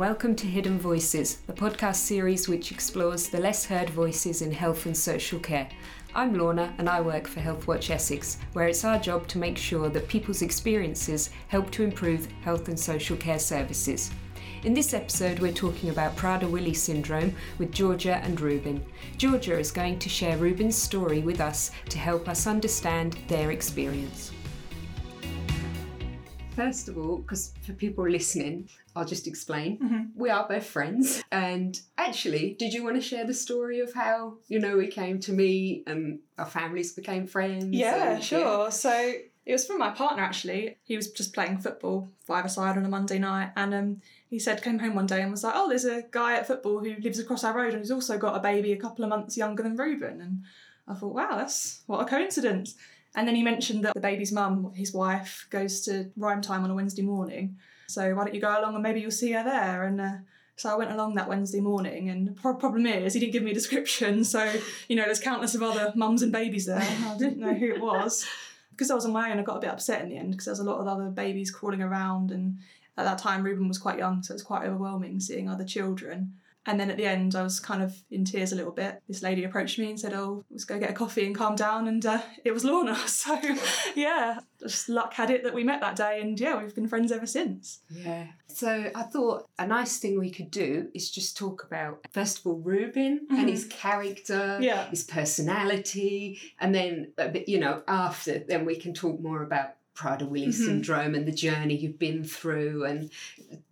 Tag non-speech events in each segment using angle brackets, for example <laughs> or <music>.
Welcome to Hidden Voices, the podcast series which explores the less heard voices in health and social care. I'm Lorna and I work for Healthwatch Essex, where it's our job to make sure that people's experiences help to improve health and social care services. In this episode, we're talking about Prader-Willi syndrome with Georgia and Reuben. Georgia is going to share Reuben's story with us to help us understand their experience. First of all, because for people listening, I'll just explain. Mm-hmm. We are both friends. And actually, did you want to share the story of how, you know, we came to meet and our families became friends? Yeah, and- sure. So it was from my partner actually. He was just playing football five aside on a Monday night, and um, he said came home one day and was like, "Oh, there's a guy at football who lives across our road and who's also got a baby a couple of months younger than Reuben." And I thought, "Wow, that's what a coincidence." And then he mentioned that the baby's mum, his wife, goes to rhyme time on a Wednesday morning. So why don't you go along and maybe you'll see her there? And uh, so I went along that Wednesday morning, and the pro- problem is he didn't give me a description. <laughs> So you know, there's countless of other mums and babies there. and <laughs> I didn't know who it was <laughs> because I was on my own. I got a bit upset in the end because there was a lot of other babies crawling around, and at that time Reuben was quite young, so it was quite overwhelming seeing other children. And then at the end, I was kind of in tears a little bit. This lady approached me and said, "Oh, let's go get a coffee and calm down." And uh, it was Lorna. <laughs> So yeah, just luck had it that we met that day, and yeah, we've been friends ever since. Yeah. So I thought a nice thing we could do is just talk about, first of all, Reuben and his character, Mm-hmm. Yeah. his personality, and then, you know, after, then we can talk more about Prader-Willi Mm-hmm. syndrome and the journey you've been through and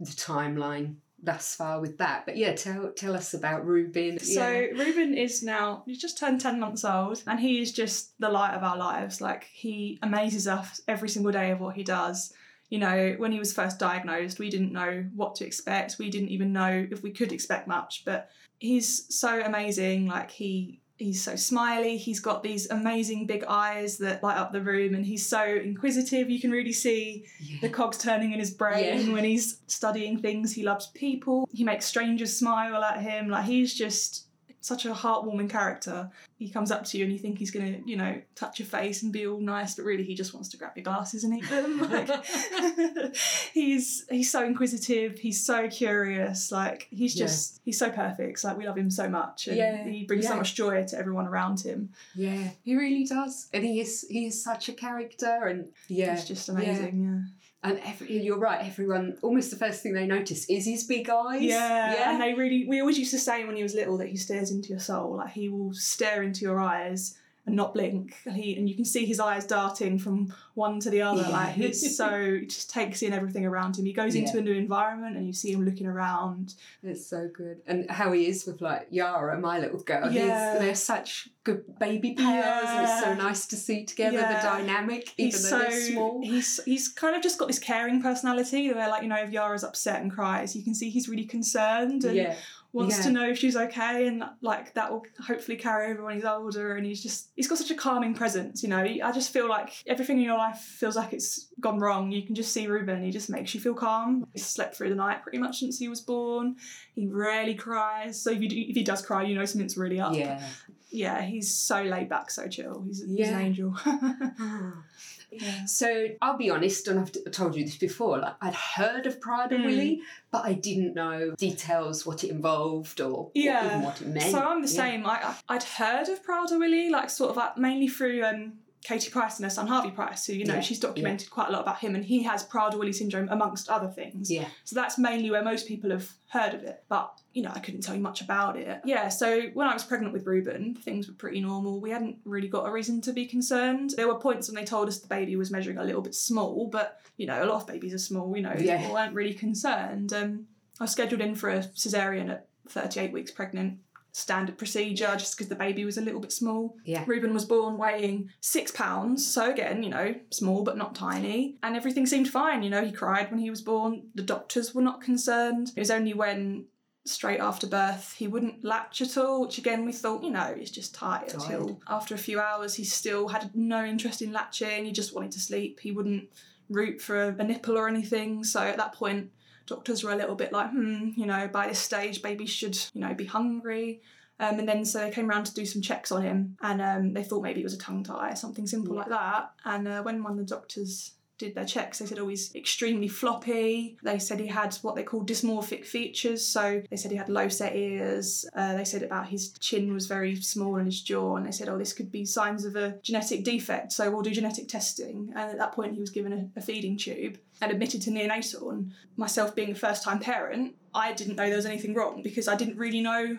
the timeline thus far with that. But yeah, tell tell us about Reuben. So yeah. Reuben is now he's just turned ten months old, and he is just the light of our lives. Like he amazes us every single day of what he does. You know, when he was first diagnosed, we didn't know what to expect. We didn't even know if we could expect much. But he's so amazing. Like he he's so smiley. He's got these amazing big eyes that light up the room, and he's so inquisitive. You can really see the cogs turning in his brain Yeah. when he's studying things. He loves people. He makes strangers smile at him. Like he's just such a heartwarming character. He comes up to you and you think he's gonna, you know, touch your face and be all nice, but really he just wants to grab your glasses and eat them. <laughs> Like <laughs> he's he's so inquisitive. He's so curious. Like he's Yeah. just he's so perfect. Like we love him so much, and Yeah, he brings so much joy to everyone around him. yeah, he really does, and he is he is such a character, and yeah, It's just yeah. amazing. yeah. And every, you're right. Everyone, almost the first thing they notice is his big eyes. Yeah, yeah. and they really. We always used to say when he was little that he stares into your soul. Like he will stare into your eyes and not blink. He and you can see his eyes darting from one to the other. Yeah. Like he's so he just takes in everything around him. He goes into a new environment and you see him looking around. It's so good. And how he is with like Yara, my little girl. Yeah. He's, they're such good baby pairs and it's so nice to see together Yeah. the dynamic, even He's though so they're small. he's he's kind of just got this caring personality where like you know if Yara's upset and cries, you can see he's really concerned and yeah. Wants Yeah. to know if she's okay and like that will hopefully carry over when he's older and he's just he's got such a calming presence you know? I just feel like everything in your life feels like it's gone wrong. You can just see reuben he just makes you feel calm. He's slept through the night pretty much since he was born. He rarely cries. So if, you do, if he does cry you know something's really up. Yeah. yeah he's so laid back so chill. He's, he's an angel <laughs> ah. Yeah. So I'll be honest, and I've told you this before. Like I'd heard of Prader Willi, but I didn't know details, what it involved, or what- Yeah. even what it meant. So I'm the Yeah. same. I, I- I'd heard of Prader Willi, like sort of like mainly through um, Katie Price and her son Harvey Price, who you know Yeah, she's documented quite a lot about him, and he has Prader-Willi syndrome amongst other things. Yeah. So that's mainly where most people have heard of it. But you know, I couldn't tell you much about it. Yeah. So when I was pregnant with Reuben, things were pretty normal. We hadn't really got a reason to be concerned. There were points when they told us the baby was measuring a little bit small, but you know, a lot of babies are small. You know, Yeah. we weren't really concerned. Um, I was scheduled in for a cesarean at 38 weeks pregnant. Standard procedure, just because the baby was a little bit small. Yeah. Reuben was born weighing six pounds, so again, you know, small but not tiny. And everything seemed fine. You know, he cried when he was born. The doctors were not concerned. It was only when straight after birth he wouldn't latch at all, which again we thought, you know, he's just tired. Tired. After a few hours he still had no interest in latching, he just wanted to sleep. He wouldn't root for a, a nipple or anything. So at that point doctors were a little bit like, hmm, you know, by this stage babies should, you know, be hungry. Um, and then so they came around to do some checks on him, and um, they thought maybe it was a tongue tie, something simple like that. And uh, when one of the doctors did their checks, they said, oh, he's extremely floppy. They said he had what they call dysmorphic features. So they said he had low set ears. Uh, they said about his chin was very small and his jaw. And they said, oh, this could be signs of a genetic defect. So we'll do genetic testing. And at that point, he was given a, a feeding tube and admitted to neonatal. And myself being a first time parent, I didn't know there was anything wrong because I didn't really know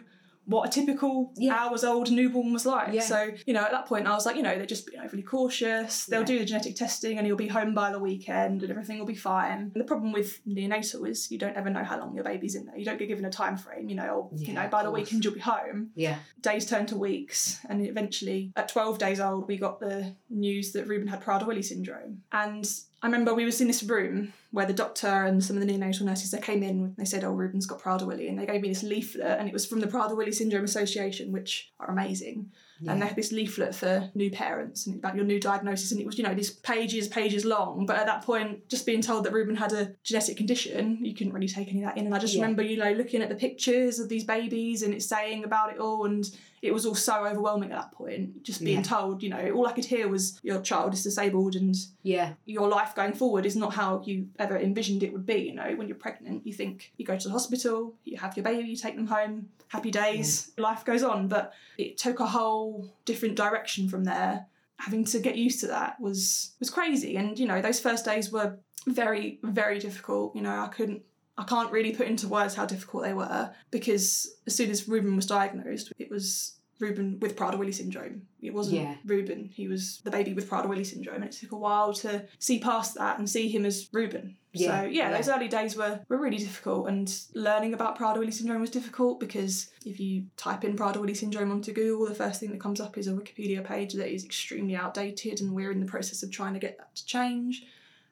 what a typical Yeah. hours old newborn was like. Yeah. So, you know, at that point I was like, you know, they're just being overly cautious. They'll Yeah. do the genetic testing and you'll be home by the weekend and everything will be fine. And the problem with neonatal is you don't ever know how long your baby's in there. You don't get given a time frame, you know, or, you know, by the weekend you'll be home. Yeah. Days turn to weeks and eventually at 12 days old we got the news that Reuben had Prader-Willi syndrome. And I remember we was in this room where the doctor and some of the neonatal nurses they came in. They said, "Oh, Reuben's got Prader-Willi," and they gave me this leaflet, and it was from the Prader-Willi Syndrome Association, which are amazing. And they had this leaflet for new parents and about your new diagnosis, and it was you know these pages, pages long. But at that point, just being told that Reuben had a genetic condition, you couldn't really take any of that in. And I just Yeah. remember you know looking at the pictures of these babies and it's saying about it all, and it was all so overwhelming at that point. Just being Yeah. told, you know, all I could hear was your child is disabled and Yeah. your life going forward is not how you ever envisioned it would be. You know, when you're pregnant, you think you go to the hospital, you have your baby, you take them home, happy days, life goes on. But it took a whole different direction from there. Having to get used to that was was crazy. And you know, those first days were very very difficult. You know, I couldn't. I can't really put into words how difficult they were because as soon as Reuben was diagnosed, it was Reuben with Prader-Willi syndrome. It wasn't Yeah. Reuben. He was the baby with Prader-Willi syndrome, and it took a while to see past that and see him as Reuben. Yeah, So yeah, yeah. those early days were, were really difficult, and learning about Prader-Willi syndrome was difficult because if you type in Prader-Willi syndrome onto Google, the first thing that comes up is a Wikipedia page that is extremely outdated, and we're in the process of trying to get that to change.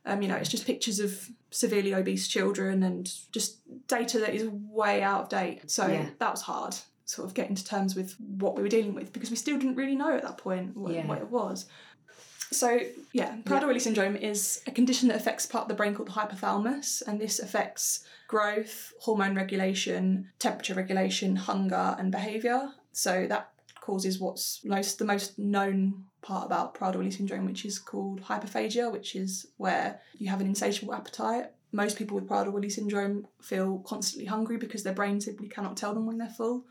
Um, you know, it's just pictures of severely obese children and just data that is way out of date. So Yeah. that was hard, sort of getting to terms with what we were dealing with because we still didn't really know at that point what, Yeah. what it was. So yeah, Prader-Willi syndrome is a condition that affects part of the brain called the hypothalamus, and this affects growth, hormone regulation, temperature regulation, hunger, and behaviour. So that causes what's most the most known part about Prader-Willi syndrome, which is called hyperphagia, which is where you have an insatiable appetite. Most people with Prader-Willi syndrome feel constantly hungry because their brain simply cannot tell them when they're full.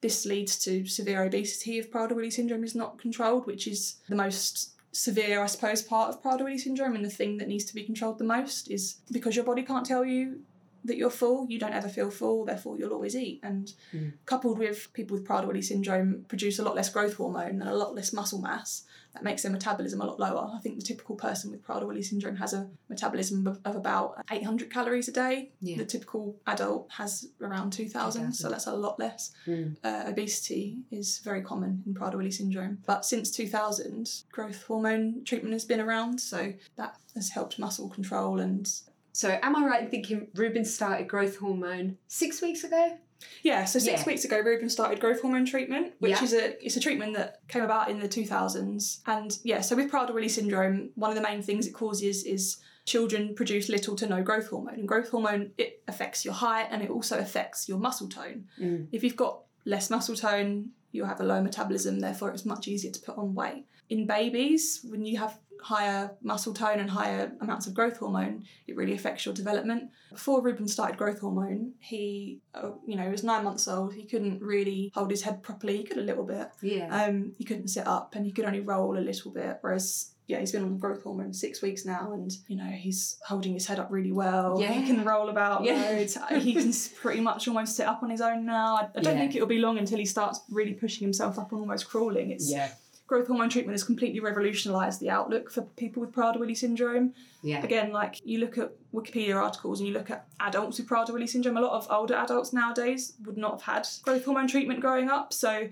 This leads to severe obesity if Prader-Willi syndrome is not controlled, which is the most severe, I suppose, part of Prader-Willi syndrome and the thing that needs to be controlled the most is because your body can't tell you that you're full, you don't ever feel full, therefore you'll always eat. And Mm. coupled with people with Prader-Willi syndrome produce a lot less growth hormone and a lot less muscle mass, that makes their metabolism a lot lower. I think the typical person with Prader-Willi syndrome has a metabolism of, of about 800 calories a day. Yeah. The typical adult has around 2,000, so that's a lot less Mm. uh, obesity is very common in Prader-Willi syndrome. But since 2000, growth hormone treatment has been around, so that has helped muscle control and So am I right in thinking Reuben started growth hormone six weeks ago? yeah. So six Yeah. weeks ago, Reuben started growth hormone treatment, which Yeah. is a it's a treatment that came about in the 2000s. And yeah, so with Prader-Willi syndrome, one of the main things it causes is children produce little to no growth hormone, and growth hormone it affects your height and it also affects your muscle tone. Mm. If you've got less muscle tone, you'll have a low metabolism, therefore it's much easier to put on weight. In babies, when you have higher muscle tone and higher amounts of growth hormone, it really affects your development. Before Reuben started growth hormone, he, uh, you know, he was nine months old. He couldn't really hold his head properly. He could a little bit. Yeah. Um, he couldn't sit up, and he could only roll a little bit. Whereas, yeah, he's been on growth hormone six weeks now, and you know he's holding his head up really well. Yeah. He can roll about Yeah. <laughs> he can pretty much almost sit up on his own now. I, I don't Yeah. think it'll be long until he starts really pushing himself up and almost crawling. It's yeah. Growth hormone treatment has completely revolutionised the outlook for people with Prader-Willi syndrome. Yeah. Again, like you look at Wikipedia articles and you look at adults with Prader-Willi syndrome, a lot of older adults nowadays would not have had growth hormone treatment growing up. So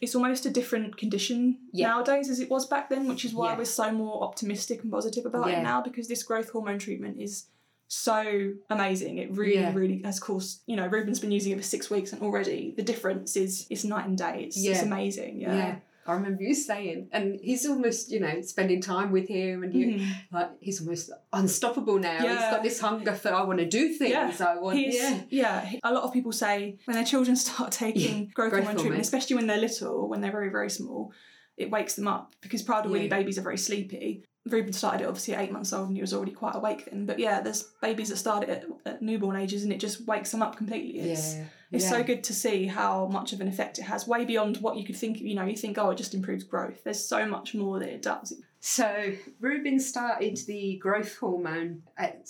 it's almost a different condition Yeah. nowadays as it was back then, which is why Yeah. we're so more optimistic and positive about Yeah. it now because this growth hormone treatment is so amazing. It really, really has caused, you know, Reuben's been using it for six weeks and already the difference is is night and day. It's, it's Yeah. amazing. Yeah. Yeah. I remember you saying, and he's almost, you know, spending time with him, and you, Mhm. like, he's almost unstoppable now. He's got this hunger for, I want to do things. Yeah. I want, He's, yeah. yeah. A lot of people say when their children <laughs> start taking growth, growth hormone treatment, especially when they're little, when they're very, very small, it wakes them up because Prader-Willi Yeah. babies are very sleepy. Reuben started it obviously at eight months old and he was already quite awake then. But yeah, there's babies that start it at, at newborn ages and it just wakes them up completely. It's, yeah. it's yeah. so good to see how much of an effect it has, way beyond what you could think. You know, you think, oh, it just improves growth. There's so much more that it does. So Reuben started the growth hormone at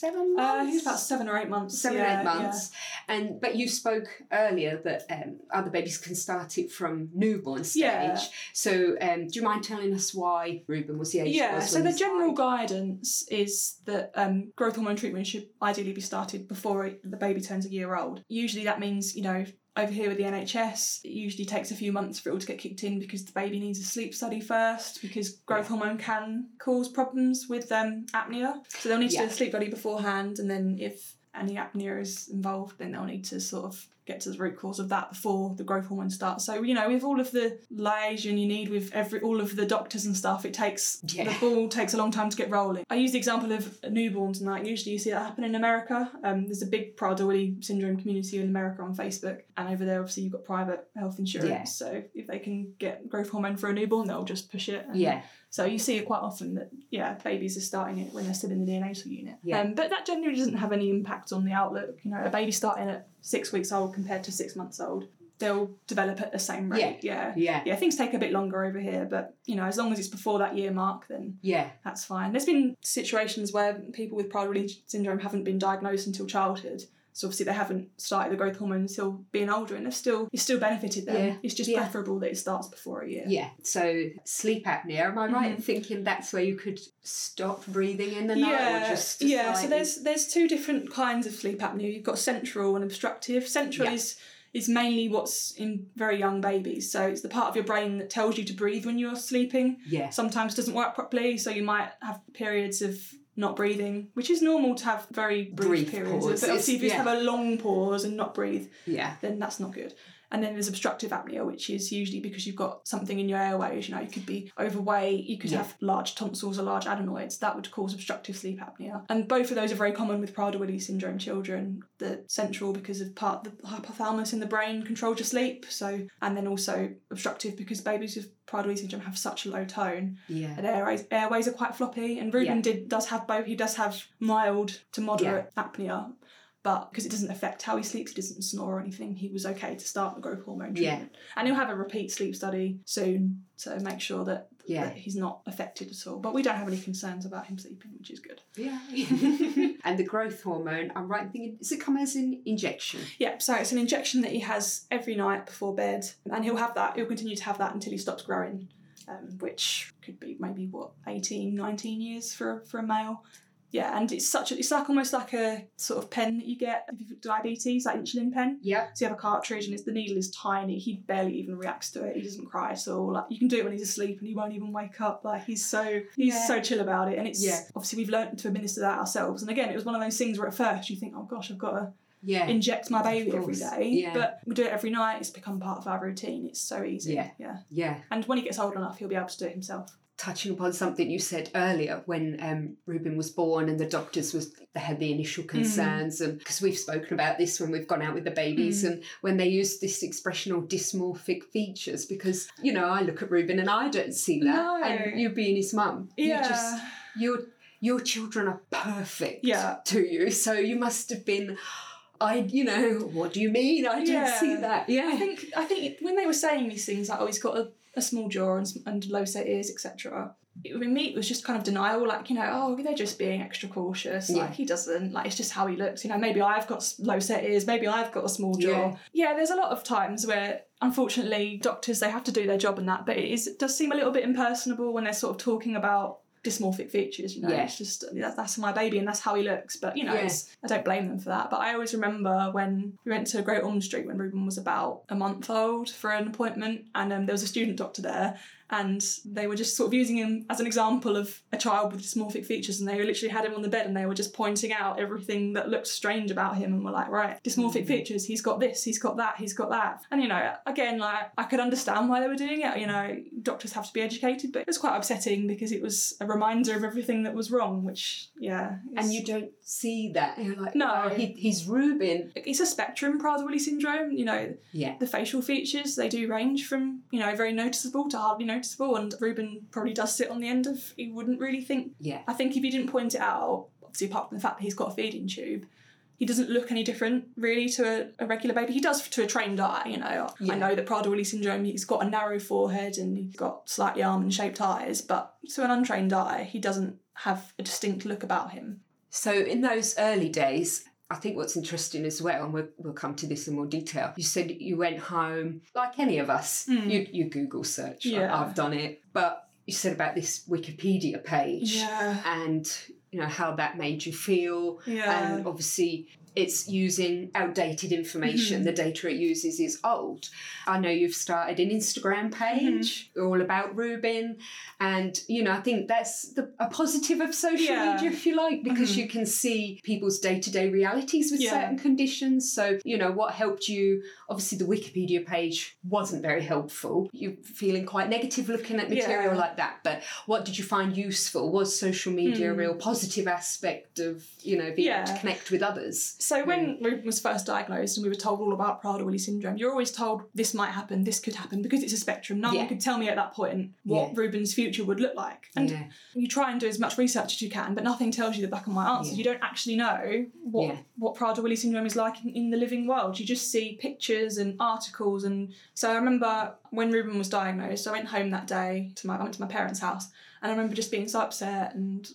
seven Uh, months. he was about seven or eight months. seven yeah, eight months and but you spoke earlier that um, other babies can start it from newborn stage Yeah. so um, do you mind telling us why Reuben was the age Yeah, so the general started? guidance is that um, growth hormone treatment should ideally be started before the baby turns a year old. Usually that means, you know, over here with the NHS, it usually takes a few months for it all to get kicked in because the baby needs a sleep study first because growth hormone can cause problems with um, apnea. So they'll need to Yeah. do a sleep study beforehand and then if any apnea is involved, then they'll need to sort of get to the root cause of that before the growth hormone starts. So, you know, with all of the liaison you need with every all of the doctors and stuff, it takes Yeah. the ball takes a long time to get rolling. I use the example of newborns and like usually you see that happen in America. Um, there's a big Prader-Willi syndrome community in America on Facebook, and over there obviously you've got private health insurance. Yeah. So if they can get growth hormone for a newborn, they'll just push it. yeah so you see it quite often that yeah, babies are starting it when they're still in the neonatal unit. Yeah. Um, but that generally doesn't have any impact on the outlook. You know, a baby starting at six weeks old compared to six months old, they'll develop at the same rate. Yeah. yeah Yeah, things take a bit longer over here, but you know, as long as it's before that year mark, then yeah that's fine. There's been situations where people with Prader-Willi syndrome haven't been diagnosed until childhood. So obviously they haven't started the growth hormone until being older, and they're still you're still benefited there. Yeah. It's just Yeah. preferable that it starts before a year. yeah so sleep apnea am I right Mhm. in thinking that's where you could stop breathing in the night yeah, or just yeah. So there's there's two different kinds of sleep apnea. You've got central and obstructive. Central Yeah. is is mainly what's in very young babies. So it's the part of your brain that tells you to breathe when you're sleeping. yeah Sometimes doesn't work properly, so you might have periods of not breathing, which is normal to have very brief, Brief periods. pauses, But obviously, if you just yeah. have a long pause and not breathe, yeah then that's not good. And then there's obstructive apnea, which is usually because you've got something in your airways. You know, you could be overweight, you could Yeah. have large tonsils or large adenoids. That would cause obstructive sleep apnea. And both of those are very common with Prader-Willi syndrome children. The central because of part the hypothalamus in the brain controls your sleep. So, and then also obstructive because babies with Prader-Willi syndrome have such a low tone yeah and airways airways are quite floppy. And Reuben Yeah. did does have both. He does have mild to moderate apnea, but because it doesn't affect how he sleeps, he doesn't snore or anything. He was okay to start the growth hormone Yeah. treatment, and he'll have a repeat sleep study soon to make sure that, Yeah. that he's not affected at all. But we don't have any concerns about him sleeping, which is good. yeah <laughs> and the growth hormone I'm right thinking does it come as an injection Yeah, so it's an injection that he has every night before bed, and he'll have that. He'll continue to have that until he stops growing, um, which could be maybe what 18, 19 years for for a male. Yeah, and it's such a, it's like almost like a sort of pen that you get if you've got diabetes, like insulin pen. yeah So you have a cartridge and it's, the needle is tiny. He barely even reacts to it. He doesn't cry at all. Like you can do it when he's asleep and he won't even wake up. Like he's so he's Yeah. so chill about it. And it's Yeah. obviously we've learned to administer that ourselves. And again, it was one of those things where at first you think, oh gosh, I've got to yeah inject my baby every day. yeah. But we do it every night. It's become part of our routine. It's so easy. Yeah. Yeah. yeah And when he gets old enough, he'll be able to do it himself. Touching upon something you said earlier when um, Reuben was born and the doctors was they had the initial concerns and because we've spoken about this when we've gone out with the babies and when they use this expression of dysmorphic features because you know I look at Reuben and I don't see that No. and you being his mum you Yeah. just your your children are perfect Yeah. to you so you must have been I you know what do you mean I don't Yeah. see that yeah I think I think when they were saying these things like oh he's got a, a small jaw and, and low set ears etc. It, with me it was just kind of denial like you know oh they're just being extra cautious Yeah. like he doesn't like it's just how he looks you know maybe I've got low set ears maybe I've got a small jaw Yeah. yeah there's a lot of times where unfortunately doctors they have to do their job and that but it is it does seem a little bit impersonable when they're sort of talking about dysmorphic features you know Yeah. it's just that, that's my baby and that's how he looks but you know Yeah. I don't blame them for that. But I always remember when we went to Great Ormond Street when Reuben was about a month old for an appointment, and um, there was a student doctor there, and they were just sort of using him as an example of a child with dysmorphic features, and they literally had him on the bed and they were just pointing out everything that looked strange about him, and were like, right, dysmorphic mm. features, he's got this, he's got that, he's got that, and you know, again, like I could understand why they were doing it. You know, doctors have to be educated, but it was quite upsetting because it was a reminder of everything that was wrong, which yeah, and you don't see that you're like No. oh, he, he's Reuben it's a spectrum Prader-Willi syndrome you know yeah the facial features they do range from you know very noticeable to hardly noticeable noticeable. And Reuben probably does sit on the end of. He wouldn't really think. Yeah. I think if you didn't point it out, obviously apart from the fact that he's got a feeding tube, he doesn't look any different really to a, a regular baby. He does to a trained eye, you know. Yeah. I know that Prader-Willi syndrome, he's got a narrow forehead and he's got slightly almond shaped eyes, but to an untrained eye, he doesn't have a distinct look about him. So in those early days, I think what's interesting as well, and we'll, we'll come to this in more detail. You said you went home like any of us. Mm. You you Google search. I- Yeah. I've done it, but you said about this Wikipedia page Yeah. and you know how that made you feel, Yeah. and obviously it's using outdated information. Mm-hmm. The data it uses is old. I know you've started an Instagram page Mm-hmm. all about Reuben, and you know I think that's the, a positive of social Yeah. Mm-hmm. media, if you like, because you can see people's day to day realities with Yeah. certain conditions. So you know what helped you. Obviously, the Wikipedia page wasn't very helpful. You're feeling quite negative looking at material Yeah. like that. But what did you find useful? Was social media a Hmm. real positive aspect of you know being able to connect with others? So hmm. when Reuben was first diagnosed and we were told all about Prader-Willi syndrome, you're always told this might happen, this could happen because it's a spectrum. No Yeah. one could tell me at that point what Yeah. Reuben's future would look like. And Yeah. you try and do as much research as you can, but nothing tells you the black and white answers. You don't actually know what what Prader-Willi syndrome is like in, in the living world. You just see pictures and articles. And so I remember when Reuben was diagnosed, I went home that day to my I went to my parents' house, and I remember just being so upset. And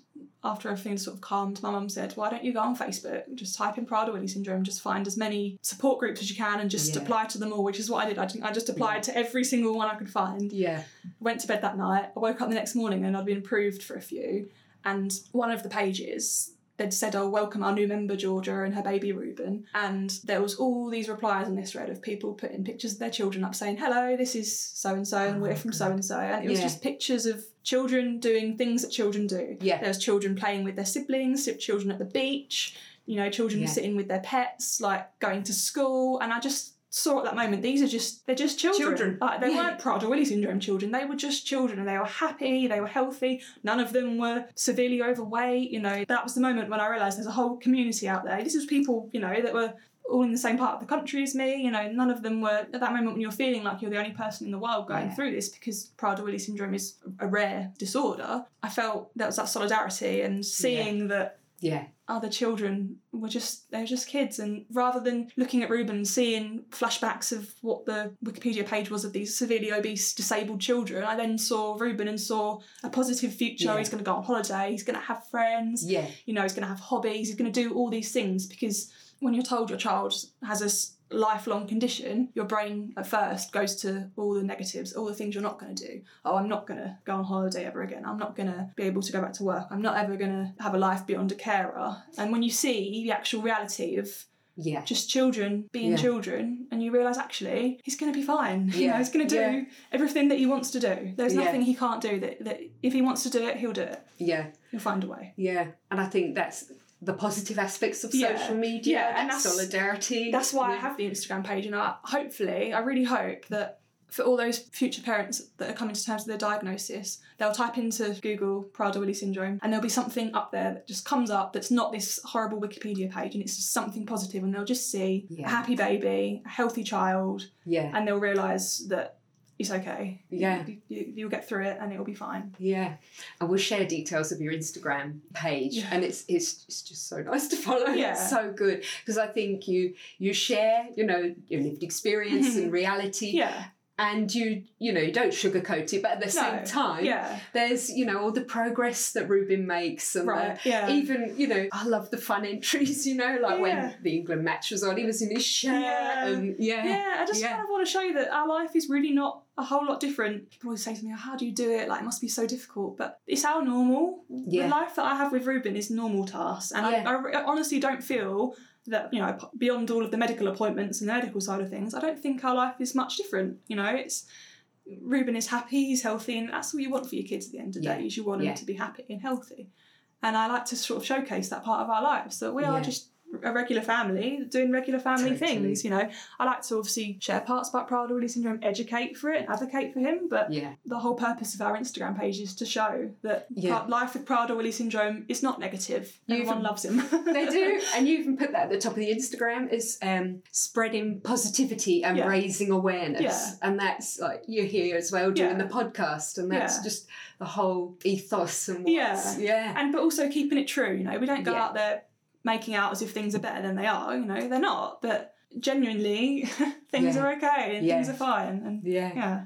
after everything sort of calmed, my mum said, "Why don't you go on Facebook? Just type in Prader-Willi syndrome. Just find as many support groups as you can, and just Yeah. apply to them all." Which is what I did. I, didn't- I just applied to every single one I could find Yeah. went to bed that night. I woke up the next morning and I'd been approved for a few. And one of the pages, they'd said, Oh, welcome our new member, Georgia, and her baby Reuben. And there was all these replies on this thread of people putting pictures of their children up saying, Hello, this is so and so, and Oh, we're from so and so. And it was Yeah. just pictures of children doing things that children do. Yeah. There was children playing with their siblings, children at the beach, you know, children Yeah. sitting with their pets, like going to school. And I just saw at that moment, these are just, they're just children. Children. Like, they Yeah. weren't Prader-Willi syndrome children. They were just children and they were happy, they were healthy. None of them were severely overweight. You know, that was the moment when I realised there's a whole community out there. This was people, you know, that were all in the same part of the country as me. You know, none of them were at that moment when you're feeling like you're the only person in the world going Yeah. through this because Prader-Willi syndrome is a rare disorder. I felt that was that solidarity and seeing that Yeah. other children were just they were just kids and rather than looking at Reuben and seeing flashbacks of what the Wikipedia page was of these severely obese disabled children I then saw Reuben and saw a positive future Yeah. he's going to go on holiday he's going to have friends Yeah. you know he's going to have hobbies he's going to do all these things because when you're told your child has a lifelong condition your brain at first goes to all the negatives all the things you're not going to do oh i'm not going to go on holiday ever again i'm not going to be able to go back to work i'm not ever going to have a life beyond a carer and when you see the actual reality of Yeah. just children being Yeah. children and you realise actually he's going to be fine <laughs> you know Yeah. he's going to do Yeah. everything that he wants to do there's Yeah. nothing he can't do that, that if he wants to do it he'll do it Yeah. he'll find a way Yeah. And I think that's the positive aspects of Yeah. social media. Yeah, and that's- solidarity. That's why I have the Instagram page, and I hopefully, I really hope that for all those future parents that are coming to terms with their diagnosis, they'll type into Google Prader-Willi syndrome, and there'll be something up there that just comes up that's not this horrible Wikipedia page, and it's just something positive, and they'll just see Yeah. a happy baby, a healthy child, Yeah. and they'll realise that it's okay. Yeah. you, you, you'll get through it, and it'll be fine. Yeah, and we'll share details of your Instagram page, Yeah. and it's it's it's just so nice to follow. Yeah. It's so good because I think you you share you know your lived experience and <laughs> reality, Yeah, and you you know you don't sugarcoat it, but at the same time, yeah, there's you know all the progress that Reuben makes, and right, the, yeah. even you know I love the fun entries. You know, like Yeah. when the England match was on, he was in his shirt, Yeah. and yeah, Yeah, I just kind of want to show you that our life is really not a whole lot different. People always say to me, oh, "How do you do it? Like, it must be so difficult." But it's our normal. Yeah. The life that I have with Reuben is normal to us, and Yeah. I, I, honestly don't feel that you know beyond all of the medical appointments and the medical side of things, I don't think our life is much different. You know, it's Reuben is happy, he's healthy, and that's what you want for your kids at the end of the Yeah. day. Is you want them to be happy and healthy. And I like to sort of showcase that part of our lives that we are just a regular family doing regular family Totally. things. You know, I like to obviously share parts about Prader-Willi syndrome, educate for it, and advocate for him. But Yeah. the whole purpose of our Instagram page is to show that Yeah. life with Prader-Willi syndrome is not negative. You Everyone even- loves him. <laughs> They do, <laughs> and you even put that at the top of the Instagram is um, spreading positivity and Yeah. raising awareness, and that's like you're here as well doing the podcast, and that's just the whole ethos and what's, Yeah. yeah, and but also keeping it true. You know, we don't go out there making out as if things are better than they are. You know, they're not. But genuinely, <laughs> things Yeah. are okay and Yeah. things are fine. And yeah, yeah,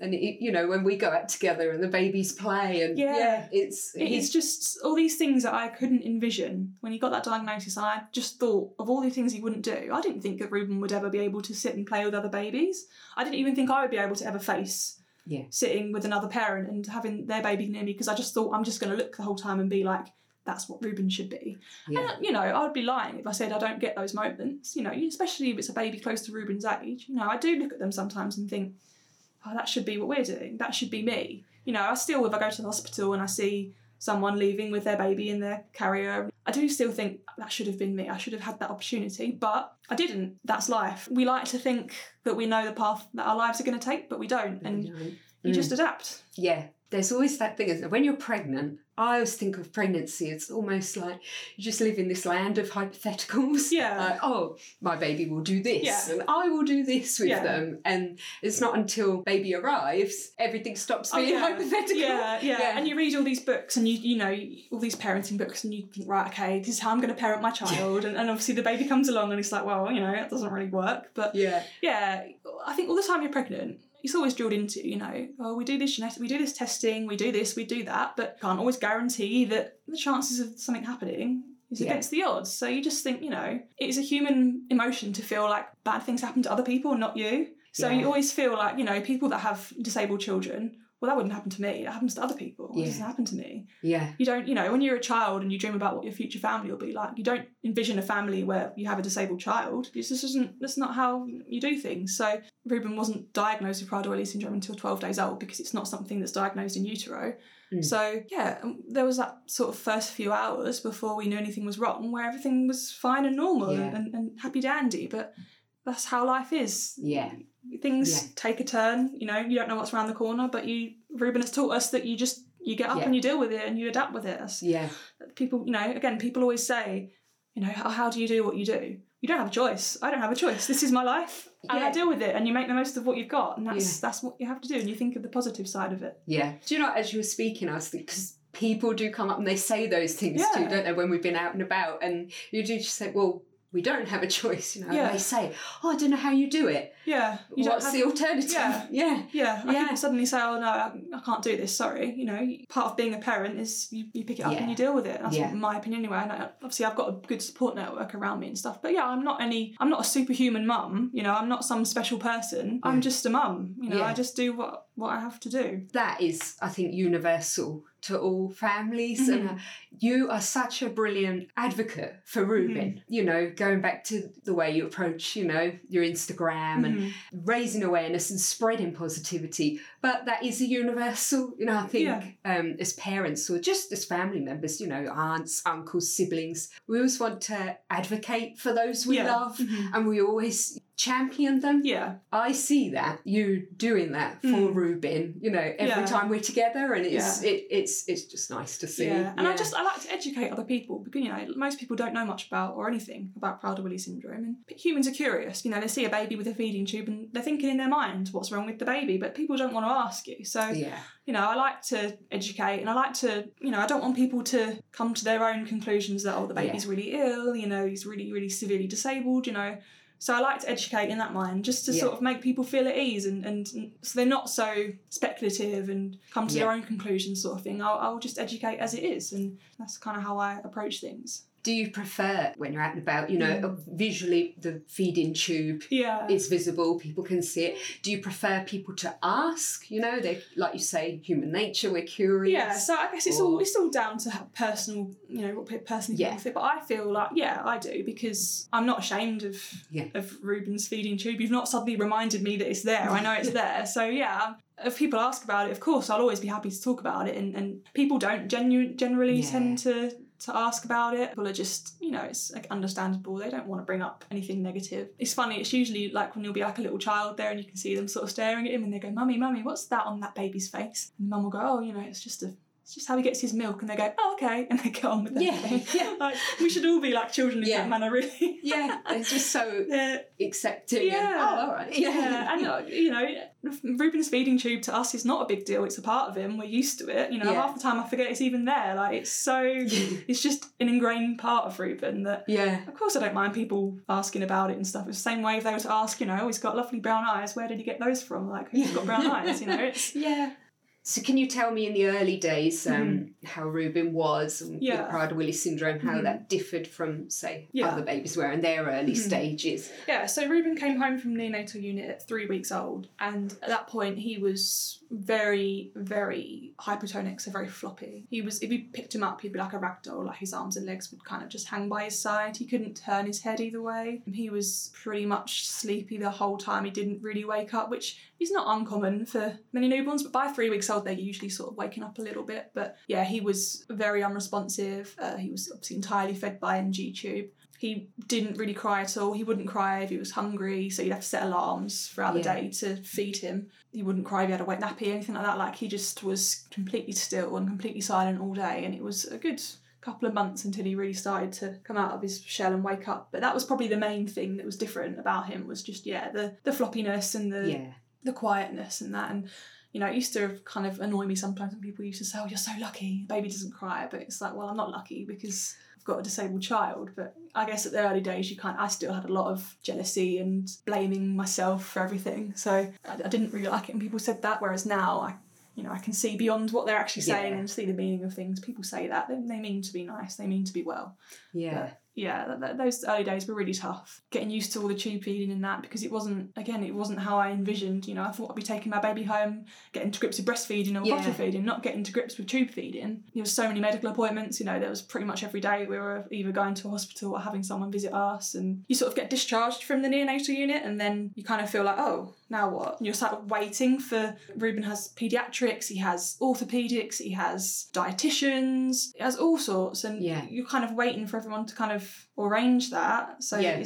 and it, you know when we go out together and the babies play, and Yeah. it's It- it's just all these things that I couldn't envision when he got that diagnosis. And I just thought of all the things he wouldn't do. I didn't think that Reuben would ever be able to sit and play with other babies. I didn't even think I would be able to ever face Yeah. sitting with another parent and having their baby near me because I just thought I'm just going to look the whole time and be like, that's what Reuben should be. yeah, And, you know, I would be lying if I said I don't get those moments. You know, especially if it's a baby close to Reuben's age. You know, I do look at them sometimes and think, oh, that should be what we're doing. That should be me. You know, I still, if I go to the hospital and I see someone leaving with their baby in their carrier, I do still think that should have been me. I should have had that opportunity, but I didn't. That's life. We like to think that we know the path that our lives are going to take, but we don't. And you Mm. just adapt. Yeah, there's always that thing. When you're pregnant, I always think of pregnancy. It's almost like you just live in this land of hypotheticals. Yeah. <laughs> Like, oh, my baby will do this, Yeah. and I will do this with Yeah. them. And it's not until baby arrives everything stops Oh, being yeah. hypothetical. Yeah, yeah. And you read all these books and you you know, all these parenting books and you think, right, okay, this is how I'm gonna parent my child and, and obviously the baby comes along and it's like, well, you know, it doesn't really work. But yeah, yeah, I think all the time you're pregnant, it's always drilled into, you know, oh we do this genetic we do this testing, we do this, we do that, but can't always guarantee that the chances of something happening is Yeah. against the odds. So you just think, you know, it's a human emotion to feel like bad things happen to other people, not you. So Yeah. you always feel like, you know, people that have disabled children, well, that wouldn't happen to me. It happens to other people. It doesn't happen to me. yeah, You don't, you know, when you're a child and you dream about what your future family will be like, you don't envision a family where you have a disabled child. This isn't, that's not how you do things. So Reuben wasn't diagnosed with Prader-Willi syndrome until 12 days old because it's not something that's diagnosed in utero. Mm. So yeah, um, there was that sort of first few hours before we knew anything was wrong where everything was fine and normal Yeah. and, and happy dandy. But that's how life is yeah, things Yeah. take a turn you know you don't know what's around the corner but you reuben has taught us that you just you get up Yeah. and you deal with it and you adapt with it That's- yeah, people you know again people always say you know how, how do you do what you do you don't have a choice i don't have a choice this is my life and i Yeah. deal with it and you make the most of what you've got and that's that's what you have to do and you think of the positive side of it yeah. Do you know, as you were speaking, I was thinking, because people do come up and they say those things too, don't they, when we've been out and about, and you do just say, well, we don't have a choice, you know. Yeah. They say, oh, I don't know how you do it. yeah you What's don't the alternative? Yeah. <laughs> yeah, yeah, like Yeah. people suddenly say, "Oh no, I, I can't do this. Sorry." You know, part of being a parent is you, you pick it up Yeah. and you deal with it. That's Yeah. my opinion anyway. And I, obviously, I've got a good support network around me and stuff. But yeah, I'm not any. I'm not a superhuman mum. You know, I'm not some special person. I'm mm. just a mum. You know. I just do what what I have to do. that is, I think, universal to all families. And Mhm. uh, you are such a brilliant advocate for Reuben. Mm-hmm. You know, going back to the way you approach, you know, your Instagram and Mhm. raising awareness and spreading positivity. But that is a universal, you know, I think Yeah. um, as parents or just as family members, you know, aunts, uncles, siblings, we always want to advocate for those we Yeah. love Mhm. and we always champion them. Yeah, I see that you doing that for Mm. Reuben, you know, every Yeah. time we're together, and it's it, it's it's just nice to see. yeah. And I just I like to educate other people because you know most people don't know much about or anything about Prader-Willi syndrome, and humans are curious. You know, they see a baby with a feeding tube and they're thinking in their mind what's wrong with the baby, but people don't want to ask you. So yeah, you know, I like to educate and I like to, you know, I don't want people to come to their own conclusions that, oh, the baby's really ill, you know, he's really, really severely disabled, you know. So I like to educate in that mind just to Yeah. sort of make people feel at ease and, and, and so they're not so speculative and come to their own conclusions sort of thing. I'll, I'll just educate as it is and that's kind of how I approach things. Do you prefer when you're out and about, you know, Mm. visually the feeding tube Yeah. is visible, people can see it. Do you prefer people to ask? You know, they like you say, human nature, we're curious. Yeah, so I guess it's all it's all down to personal, you know, what pe- personally Yeah. think. But I feel like, yeah, I do because I'm not ashamed of Yeah. of Reuben's feeding tube. You've not suddenly reminded me that it's there. I know it's <laughs> there. So yeah, if people ask about it, of course, I'll always be happy to talk about it. And, and people don't genu- generally Yeah. tend to to ask about it. People are just, you know, it's like understandable. They don't want to bring up anything negative. It's funny. It's usually like when you'll be like a little child there and you can see them sort of staring at him and they go, "Mummy, mummy, what's that on that baby's face?" And the mum will go, "Oh, you know, it's just a." It's just how he gets his milk, and they go, "Oh, okay," and they get on with it Yeah, yeah. <laughs> Like we should all be like children in Yeah. that manner, really. <laughs> Yeah, it's just so Yeah, accepting. Yeah. And, oh, all right. yeah, <laughs> and uh, you know, Reuben's feeding tube to us is not a big deal. It's a part of him. We're used to it. You know, Yeah. half the time I forget it's even there. Like it's so, it's just an ingrained part of Reuben that. yeah. Of course, I don't mind people asking about it and stuff. It's the same way if they were to ask, you know, oh, he's got lovely brown eyes. Where did he get those from? Like, who's got brown eyes? You know, it's Yeah. So can you tell me in the early days um, how Reuben was and. Yeah. with Prader-Willi syndrome, how Mhm. that differed from, say, Yeah. other babies were in their early Mhm. stages? Yeah, so Reuben came home from neonatal unit at three weeks old, and at that point he was very, very hypotonic, so very floppy. He was, if you picked him up, he'd be like a rag doll, like his arms and legs would kind of just hang by his side. He couldn't turn his head either way. He was pretty much sleepy the whole time. He didn't really wake up, which is not uncommon for many newborns, but by three weeks old, they're usually sort of waking up a little bit. But yeah, he was very unresponsive. Uh, he was obviously entirely fed by NG tube. He didn't really cry at all. He wouldn't cry if he was hungry, so you'd have to set alarms throughout Yeah. the day to feed him. He wouldn't cry if he had a wet nappy, or anything like that. Like he just was completely still and completely silent all day, and it was a good couple of months until he really started to come out of his shell and wake up. But that was probably the main thing that was different about him was just yeah the the floppiness and the Yeah. the quietness and that and you know it used to kind of annoy me sometimes when people used to say oh you're so lucky baby doesn't cry but it's like well i'm not lucky because i've got a disabled child but i guess at the early days you kind i still had a lot of jealousy and blaming myself for everything so i, I didn't really like it when people said that whereas now i you know, I can see beyond what they're actually saying Yeah. and see the meaning of things. People say that they, they mean to be nice, they mean to be well Yeah. Yeah, th- th- those early days were really tough. Getting used to all the tube feeding and that because it wasn't, again, it wasn't how I envisioned. You know, I thought I'd be taking my baby home, getting to grips with breastfeeding or Yeah. bottle feeding, not getting to grips with tube feeding. There was so many medical appointments. You know, there was pretty much every day we were either going to a hospital or having someone visit us, and you sort of get discharged from the neonatal unit, and then you kind of feel like, oh, now what? And you're sort of waiting for. Reuben has paediatrics, he has orthopedics, he has dietitians, he has all sorts, and Yeah. you're kind of waiting for everyone to kind of arrange that. So Yeah.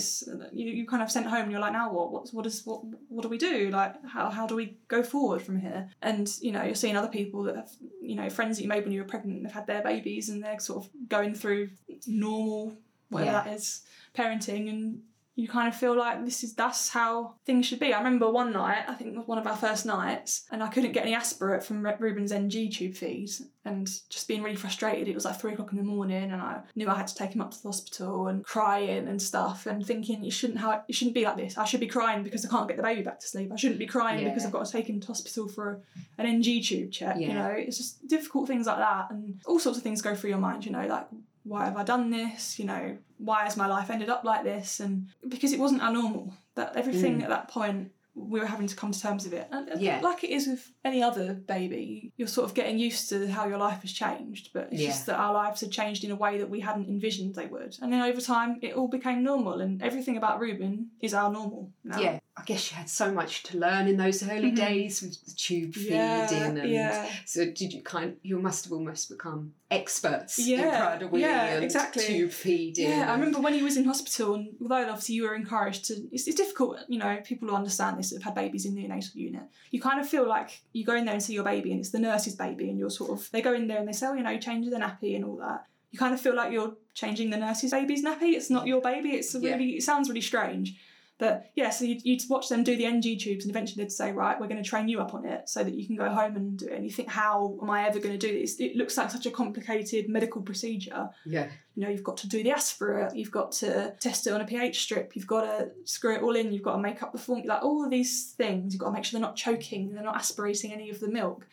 you, you kind of sent home and you're like, now what? What's what is what what do we do? Like how how do we go forward from here? And you know, you're seeing other people that have you know, friends that you made when you were pregnant and have had their babies and they're sort of going through normal whatever Yeah. that is, parenting and you kind of feel like this is that's how things should be. I remember one night, I think it was one of our first nights, and I couldn't get any aspirate from Re- Reuben's NG tube feed, and just being really frustrated. It was like three o'clock in the morning, and I knew I had to take him up to the hospital and crying and stuff, and thinking it shouldn't how it shouldn't be like this. I should be crying because I can't get the baby back to sleep. I shouldn't be crying because I've got to take him to hospital for an NG tube check. You know, it's just difficult things like that, and all sorts of things go through your mind. You know, like why have I done this? You know, why has my life ended up like this? And because it wasn't our normal, that everything Mm. at that point we were having to come to terms with it. And Yeah. like it is with any other baby, you're sort of getting used to how your life has changed, but it's Yeah. just that our lives had changed in a way that we hadn't envisioned they would. And then over time, it all became normal, and everything about Reuben is our normal now. Yeah. I guess you had so much to learn in those early Mhm. days with the tube Yeah, feeding and yeah. so did you kind you must have almost become experts in Yeah, Prader-Willi yeah, and exactly. tube feeding. Yeah, I remember when he was in hospital, and although obviously you were encouraged to, it's, it's difficult, you know, people who understand this that have had babies in the neonatal unit, you kind of feel like you go in there and see your baby, and it's the nurse's baby, and you're sort of, they go in there and they say, oh, you know, change the nappy and all that. You kind of feel like you're changing the nurse's baby's nappy. It's not your baby. It's Yeah. really, it sounds really strange. But yeah, so you'd, you'd watch them do the NG tubes, and eventually they'd say, right, we're going to train you up on it so that you can go home and do it. And you think, how am I ever going to do this? It looks like such a complicated medical procedure Yeah. you know, you've got to do the aspirate, you've got to test it on a pH strip, you've got to screw it all in, you've got to make up the form, like all of these things, you've got to make sure they're not choking, they're not aspirating any of the milk.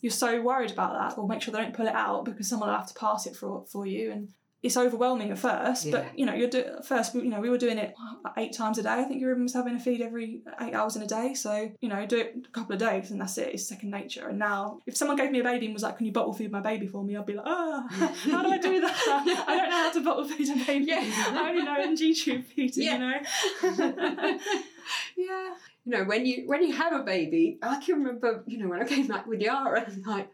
You're so worried about that, or make sure they don't pull it out because someone will have to pass it for for you, and it's overwhelming at first. Yeah. But you know, you're do- first, you know, we were doing it eight times a day. I think your was having a feed every eight hours in a day. So you know, do it a couple of days, and that's it. It's second nature. And now, if someone gave me a baby and was like, "Can you bottle feed my baby for me?" I'd be like, "Ah, <laughs> how do I do that? <laughs> I don't know how to bottle feed a baby. Yeah. I only know NG tube feeding. Yeah. You know." <laughs> yeah. You know, when you when you have a baby, I can remember, you know, when I came back with Yara, like,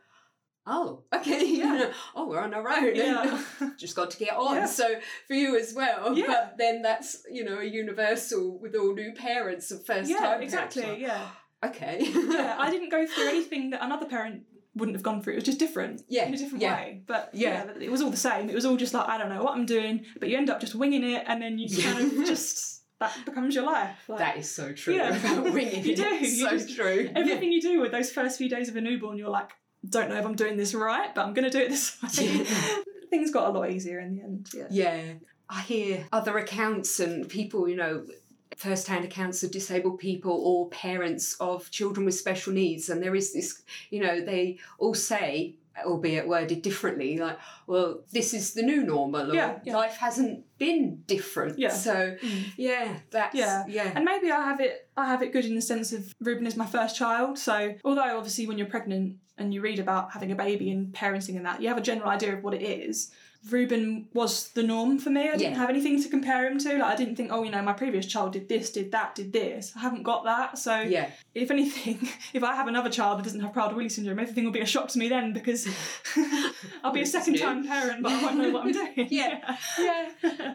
oh, <laughs> okay, yeah. oh, we're on our own. Yeah. <laughs> Just got to get <laughs> on. Yeah. So for you as well. Yeah. But then that's, you know, a universal with all new parents and first yeah, time exactly. parents. Yeah. <gasps> Okay. yeah, I didn't go through anything that another parent wouldn't have gone through. It was just different. Yeah, In a different yeah. way. But Yeah. yeah. it was all the same. It was all just like, I don't know what I'm doing, but you end up just winging it and then you kind of just, that becomes your life. Like, That is so true. Yeah. About winging You it. do, you so just- true. everything you do with those first few days of a newborn, you're like, don't know if I'm doing this right, but I'm going to do it this <laughs> way. Yeah. Things got a lot easier in the end. Yeah. Yeah. I hear other accounts and people, you know, first hand accounts of disabled people or parents of children with special needs. And there is this, you know, they all say, albeit worded differently, like, well, this is the new normal, or Yeah, yeah. life hasn't been different. Yeah. So, Mm. yeah, that's, Yeah. yeah. And maybe I have it I have it good in the sense of Reuben is my first child. So although obviously when you're pregnant and you read about having a baby and parenting and that, you have a general idea of what it is. Reuben was the norm for me. I didn't Yeah. have anything to compare him to. Like I didn't think, oh, you know, my previous child did this, did that, did this. I haven't got that. So yeah. if anything, <laughs> if I have another child that doesn't have Prader-Willi syndrome, everything will be a shock to me then because <laughs> I'll be a second-time parent, but I won't know what I'm doing. <laughs> Yeah. Yeah.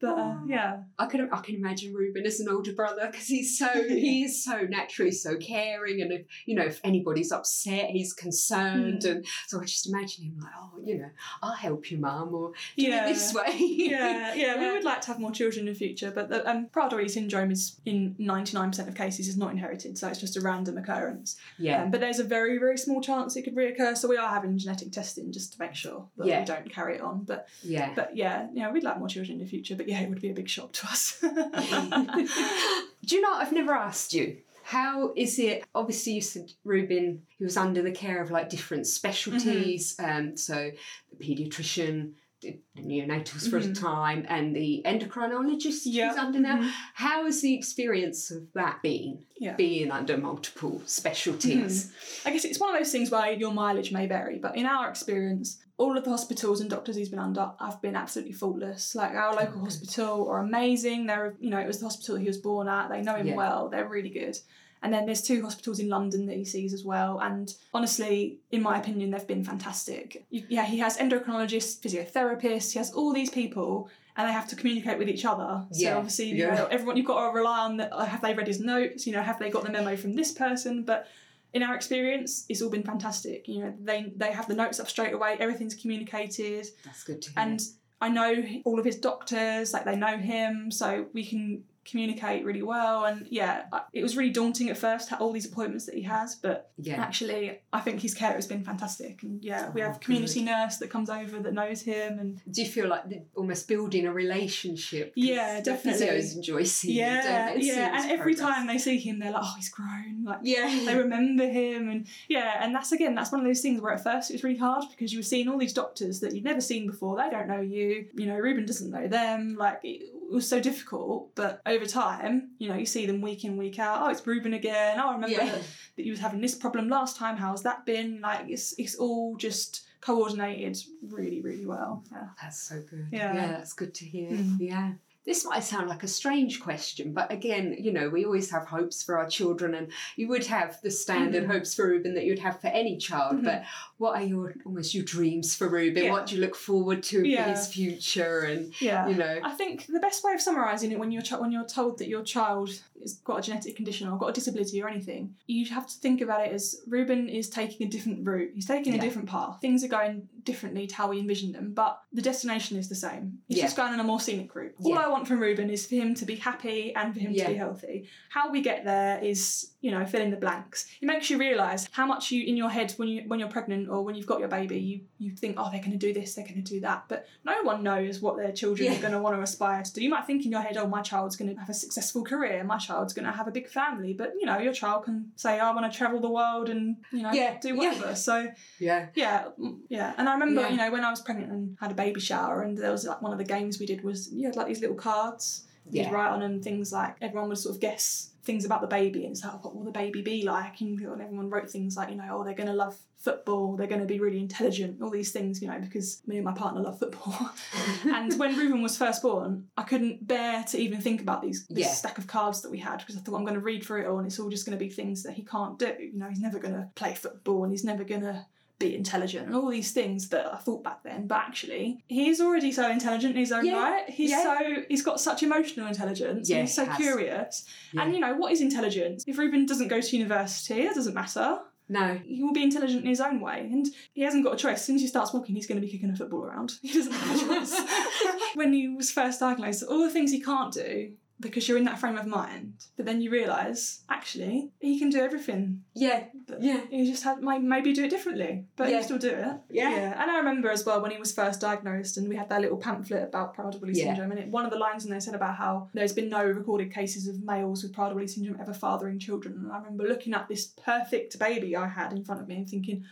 But uh, yeah, I can I can imagine Reuben as an older brother because he's so <laughs> he is so naturally so caring and if you know if anybody's upset he's concerned Hmm. and so I just imagine him like oh you know I'll help you mum or do Yeah. it this way yeah, yeah, <laughs> we would like to have more children in the future, but the um, Prader-Willi syndrome is in 99% of cases is not inherited, so it's just a random occurrence. yeah Um, but there's a very, very small chance it could reoccur, so we are having genetic testing just to make sure that Yeah. we don't carry it on. But yeah but yeah, yeah, we'd like more children in the future, but yeah, it would be a big shock to us. <laughs> do you know I've never asked you how is it obviously you said Reuben he was under the care of like different specialties Mm-hmm. um so the pediatrician did the neonatals for a Mhm. time and the endocrinologist Yeah. he's under now Mhm. How has the experience of that been? Yeah. Being under multiple specialties. I guess it's one of those things where your mileage may vary, but in our experience, all of the hospitals and doctors he's been under have been absolutely faultless. Like our local Okay. hospital are amazing. They're you know, it was the hospital he was born at, they know him Yeah. well, they're really good. And then there's two hospitals in London that he sees as well. And honestly, in my opinion, they've been fantastic. Yeah, he has endocrinologists, physiotherapists, he has all these people and they have to communicate with each other. So Yeah, obviously, you yeah. know, everyone you've got to rely on that. Have they read his notes? You know, have they got the memo from this person? But in our experience, it's all been fantastic. You know, they they have the notes up straight away. Everything's communicated, That's good to hear. and I know all of his doctors. Like they know him, so we can communicate really well. And yeah, it was really daunting at first, all these appointments that he has, but yeah. actually, I think his care has been fantastic. And yeah, we Oh, have a community nurse that comes over that knows him, and Do you feel like almost building a relationship? Yeah, definitely. Physios enjoy seeing yeah, don't they? And seeing yeah. And every progress. time they see him, they're like, "Oh, he's grown." Like Yeah. they remember him and yeah and that's again that's one of those things where at first it was really hard because you were seeing all these doctors that you've never seen before they don't know you you know reuben doesn't know them like it was so difficult but over time you know you see them week in week out oh it's reuben again oh i remember Yeah. that, you was having this problem last time how's that been like it's it's all just coordinated really really well yeah That's so good. Yeah. that's good to hear. Mm. Yeah. This might sound like a strange question, but again, you know, we always have hopes for our children, and you would have the standard Mhm. hopes for Reuben that you'd have for any child. Mhm. But what are your almost your dreams for Reuben? Yeah. What do you look forward to Yeah. for his future? And yeah you know, I think the best way of summarising it when you're ch- when you're told that your child has got a genetic condition or got a disability or anything, you have to think about it as Reuben is taking a different route. He's taking Yeah. a different path. Things are going differently to how we envisioned them, but the destination is the same. He's just going on a more scenic route. All. I want from Reuben is for him to be happy and for him to be healthy. How we get there is, you know, fill in the blanks. It makes you realise how much you in your head when you when you're pregnant or when you've got your baby, you you think, oh, they're going to do this, they're going to do that, but no one knows what their children Yeah. are going to want to aspire to do. You might think in your head, oh, my child's going to have a successful career, my child's going to have a big family, but you know, your child can say, I want to travel the world and you know Yeah, do yeah. whatever. So yeah, yeah, mm, yeah. And I remember, Yeah. you know, when I was pregnant and had a baby shower, and there was like one of the games we did was you had like these little cards. You'd write on them things like everyone would sort of guess things about the baby and it's like, what will the baby be like? And everyone wrote things like, you know, oh, they're going to love football, they're going to be really intelligent, all these things, you know, because me and my partner love football. <laughs> and when Reuben was first born, I couldn't bear to even think about these this Yeah. stack of cards that we had because I thought I'm going to read through it all and it's all just going to be things that he can't do. You know, he's never going to play football and he's never going to be intelligent and all these things that I thought back then. But actually, he's already so intelligent in his own Yeah, right. He's yeah. so he's got such emotional intelligence. Yeah, he's so curious. And you know what is intelligence? If Reuben doesn't go to university, that doesn't matter. No. He will be intelligent in his own way, and he hasn't got a choice. As soon as he starts walking, he's going to be kicking a football around. <laughs> He doesn't have a choice. <laughs> when he was first diagnosed, all the things he can't do because you're in that frame of mind, but then you realise actually he can do everything. Yeah. But Yeah. He just had might maybe do it differently, but Yeah. he still do it. Yeah. yeah. And I remember as well when he was first diagnosed, and we had that little pamphlet about Prader-Willi Yeah. syndrome, and it, one of the lines in there said about how there's been no recorded cases of males with Prader-Willi syndrome ever fathering children. And I remember looking at this perfect baby I had in front of me and thinking.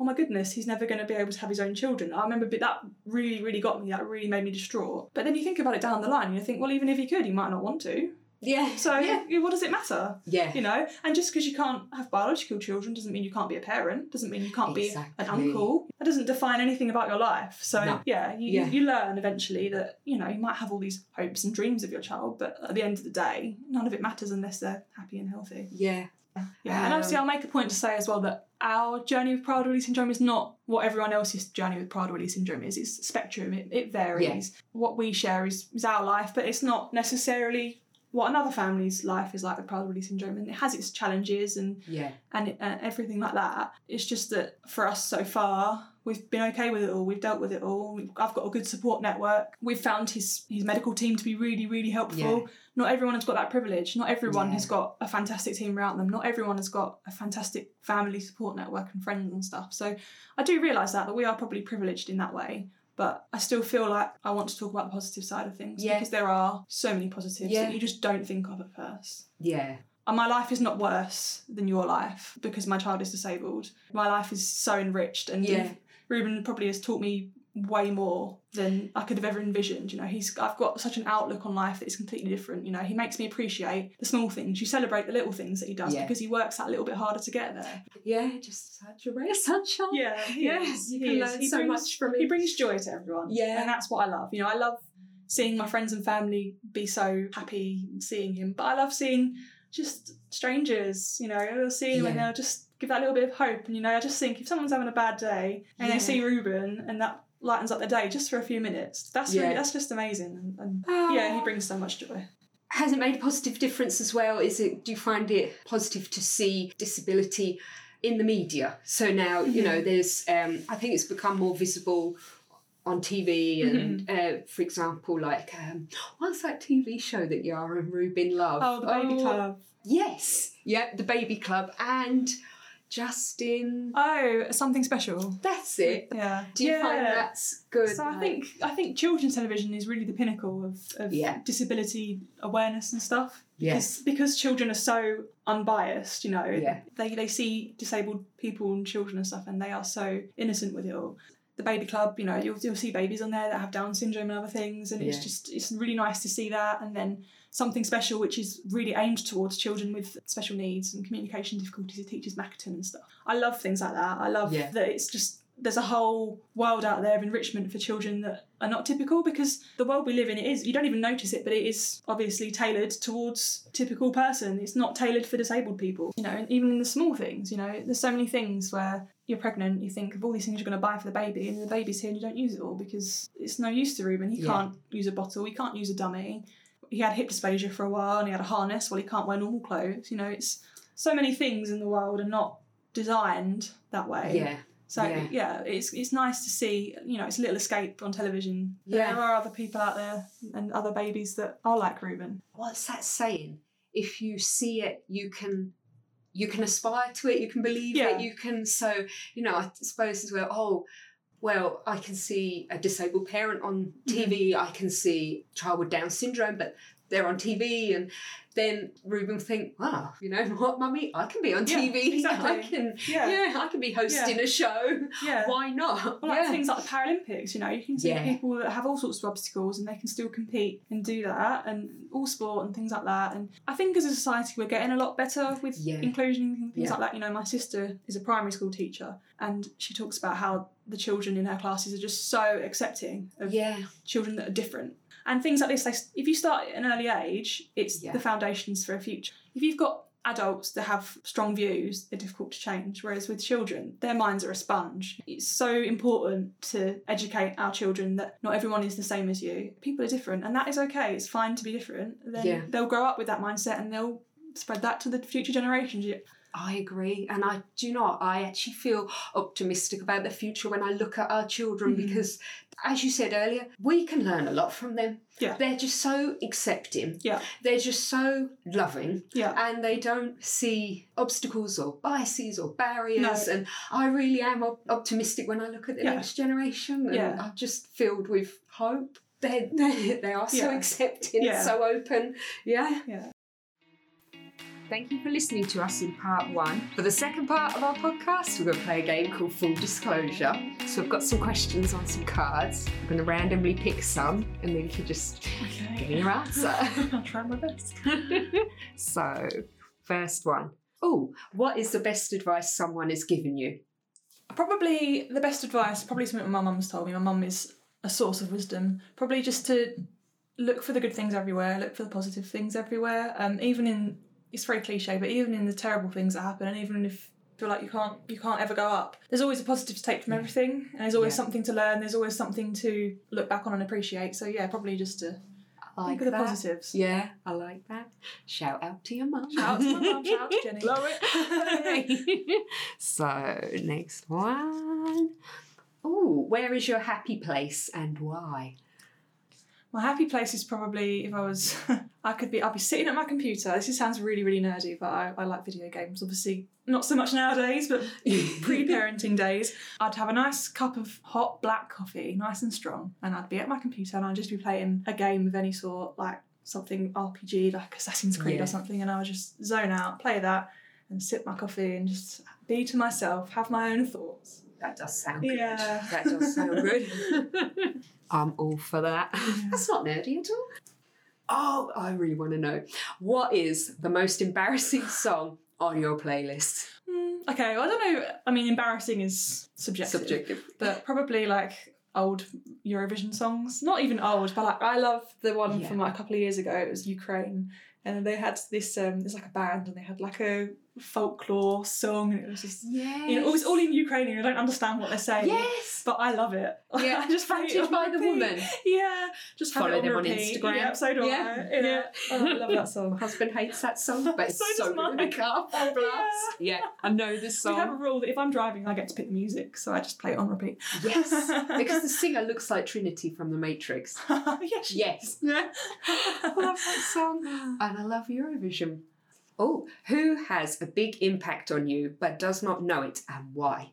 Oh my goodness, he's never going to be able to have his own children. I remember that really, really got me. That really made me distraught. But then you think about it down the line, and you think, well, even if he could, he might not want to. Yeah. So yeah. what does it matter? Yeah. You know, and just because you can't have biological children doesn't mean you can't be a parent. Doesn't mean you can't be an uncle. That doesn't define anything about your life. So No. yeah, you, Yeah. you learn eventually that you know you might have all these hopes and dreams of your child, but at the end of the day, none of it matters unless they're happy and healthy. Yeah. Yeah, and obviously Um, I'll make a point to say as well that our journey with Prader-Willi syndrome is not what everyone else's journey with Prader-Willi syndrome is. It's spectrum. It, it varies. What we share is, is our life, but it's not necessarily what another family's life is like with Prader-Willi syndrome, and it has its challenges and Yeah. and, it, and everything like that. It's just that for us so far, we've been okay with it all. We've dealt with it all. I've got a good support network. We've found his his medical team to be really really helpful. Yeah. Not everyone has got that privilege. Not everyone Yeah. has got a fantastic team around them. Not everyone has got a fantastic family support network and friends and stuff. So I do realise that that we are probably privileged in that way. But I still feel like I want to talk about the positive side of things Yeah. because there are so many positives that you just don't think of at first. Yeah. And my life is not worse than your life because my child is disabled. My life is so enriched, and Yeah. Reuben probably has taught me way more than I could have ever envisioned. You know, he's I've got such an outlook on life that is completely different. You know, he makes me appreciate the small things. You celebrate the little things that he does Yeah. because he works that little bit harder to get there. Yeah. Just such a ray of <laughs> sunshine. Yeah, Yes, you He can learn He so brings- much from him. He brings joy to everyone. Yeah. and that's what I love. You know, I love seeing my friends and family be so happy seeing him, but I love seeing just strangers. You know, they'll see him they're just give that little bit of hope. And you know, I just think if someone's having a bad day and Yeah. they see Reuben and that lightens up their day just for a few minutes, that's really that's just amazing. And, and Ah. yeah, he brings so much joy. Has it made a positive difference as well? Is it? Do you find it positive to see disability in the media? So now you know there's. Um, I think it's become more visible on TV and, uh, for example, like um, what's that TV show that Yara and Reuben love? Oh, the baby Oh, club. Yes, yeah, the Baby Club and Justin. Oh, something special. That's it. Yeah. Do you yeah. find that's good? So I think I think children's television is really the pinnacle of, of Yeah. disability awareness and stuff. Yes. Because, because children are so unbiased, you know, Yeah. they, they see disabled people and children and stuff and they are so innocent with it all. The baby club, you know, you'll, you'll see babies on there that have Down syndrome and other things, and it's just it's really nice to see that. And then something special, which is really aimed towards children with special needs and communication difficulties. It teaches Makaton and stuff. I love things like that. I love Yeah. that it's just there's a whole world out there of enrichment for children that are not typical because the world we live in it is you don't even notice it but it is obviously tailored towards typical person it's not tailored for disabled people you know and even in the small things you know there's so many things where you're pregnant you think of all these things you're going to buy for the baby and the baby's here and you don't use it all because it's no use to Reuben he Yeah. can't use a bottle he can't use a dummy he had hip dysplasia for a while and he had a harness well he can't wear normal clothes you know it's so many things in the world are not designed that way Yeah. so Yeah. yeah. it's it's nice to see. You know, it's a little escape on television. Yeah. There are other people out there and other babies that are like Reuben. what's that saying? If you see it, you can you can aspire to it, you can believe Yeah. it, you can so you know, I suppose as well, oh well, I can see a disabled parent on mm-hmm. TV, I can see a child with Down syndrome, but they're on TV and then Reuben will think, wow, you know what, mummy, I can be on Yeah, TV. <laughs> I can Yeah. yeah, I can be hosting a show. Yeah. <laughs> Why not? Well, like yeah. things like the Paralympics, you know, you can see Yeah. people that have all sorts of obstacles and they can still compete and do that, and all sport and things like that. And I think as a society, we're getting a lot better with Yeah. inclusion and things Yeah. like that. You know, my sister is a primary school teacher, and she talks about how the children in her classes are just so accepting of yeah. children that are different. And things like this, they, if you start at an early age, it's Yeah. the foundations for a future. If you've got adults that have strong views, they're difficult to change. Whereas with children, their minds are a sponge. It's so important to educate our children that not everyone is the same as you. People are different, and that is okay. It's fine to be different. Then Yeah. they'll grow up with that mindset and they'll spread that to the future generations. I agree, and I do not. I actually feel optimistic about the future when I look at our children Mhm. because, as you said earlier, we can learn a lot from them. Yeah. they're just so accepting. Yeah. they're just so loving, Yeah. and they don't see obstacles or biases or barriers. No. And I really am op- optimistic when I look at the Yeah. next generation, and Yeah. I'm just filled with hope. They they <laughs> they are so Yeah. accepting, Yeah. so open. Yeah. Yeah. Thank you for listening to us in part one. For the second part of our podcast, we're going to play a game called Full Disclosure. So I've got some questions on some cards. I'm going to randomly pick some and then you can just give me your answer. <laughs> I'll try my best. <laughs> so, first one. Oh, what is the best advice someone has given you? Probably the best advice, probably something my mum's told me. My mum is a source of wisdom. Probably just to look for the good things everywhere, look for the positive things everywhere. Um, even in it's very cliche, but even in the terrible things that happen, and even if you feel like you can't you can't ever go up, there's always a positive to take from mm. everything, and there's always Yeah. something to learn. There's always something to look back on and appreciate. So yeah, probably just to I think of the positives. Yeah, I like that. Shout out to your mum. Shout out to my mum, shout out to <laughs> Jenny. Love it. <laughs> so, next one. Oh, where is your happy place and why? My happy place is probably if I was, <laughs> I could be, I'd be sitting at my computer. This is- sounds really, really nerdy, but I, I like video games. Obviously, not so much nowadays, but <laughs> pre-parenting days, I'd have a nice cup of hot black coffee, nice and strong, and I'd be at my computer and I'd just be playing a game of any sort, like something RPG, like Assassin's Creed Yeah. or something, and I would just zone out, play that, and sip my coffee and just be to myself, have my own thoughts. That does sound good. Yeah. That does sound good. <laughs> I'm all for that. That's not nerdy at all. Oh, I really want to know. What is the most embarrassing song on your playlist? Hmm, okay, well, I don't know. I mean, embarrassing is subjective. Subjective. but probably like old Eurovision songs. Not even old, but like I love the one Yeah. from like a couple of years ago. It was Ukraine, and they had this. Um, there's like a band, and they had like a folklore song, and it was just Yes. you know it was all in Ukrainian. I don't understand what they're saying. Yes. But I love it. <laughs> Yeah, I just play it Fronted on by the woman. Yeah, just have Follow it on them on. Instagram. Yeah, so do Yeah, I. Yeah, yeah. <laughs> Oh, I love that song. <laughs> husband hates that song, but it's So so, does good in the car. Full blast. Yeah, I know this song We have a rule that if I'm driving, I get to pick the music, so I just play it on repeat. Yes, because the singer looks like Trinity from The Matrix. yes. Yes. I love that song. And I love Eurovision. Oh, who has a big impact on you but does not know it and why?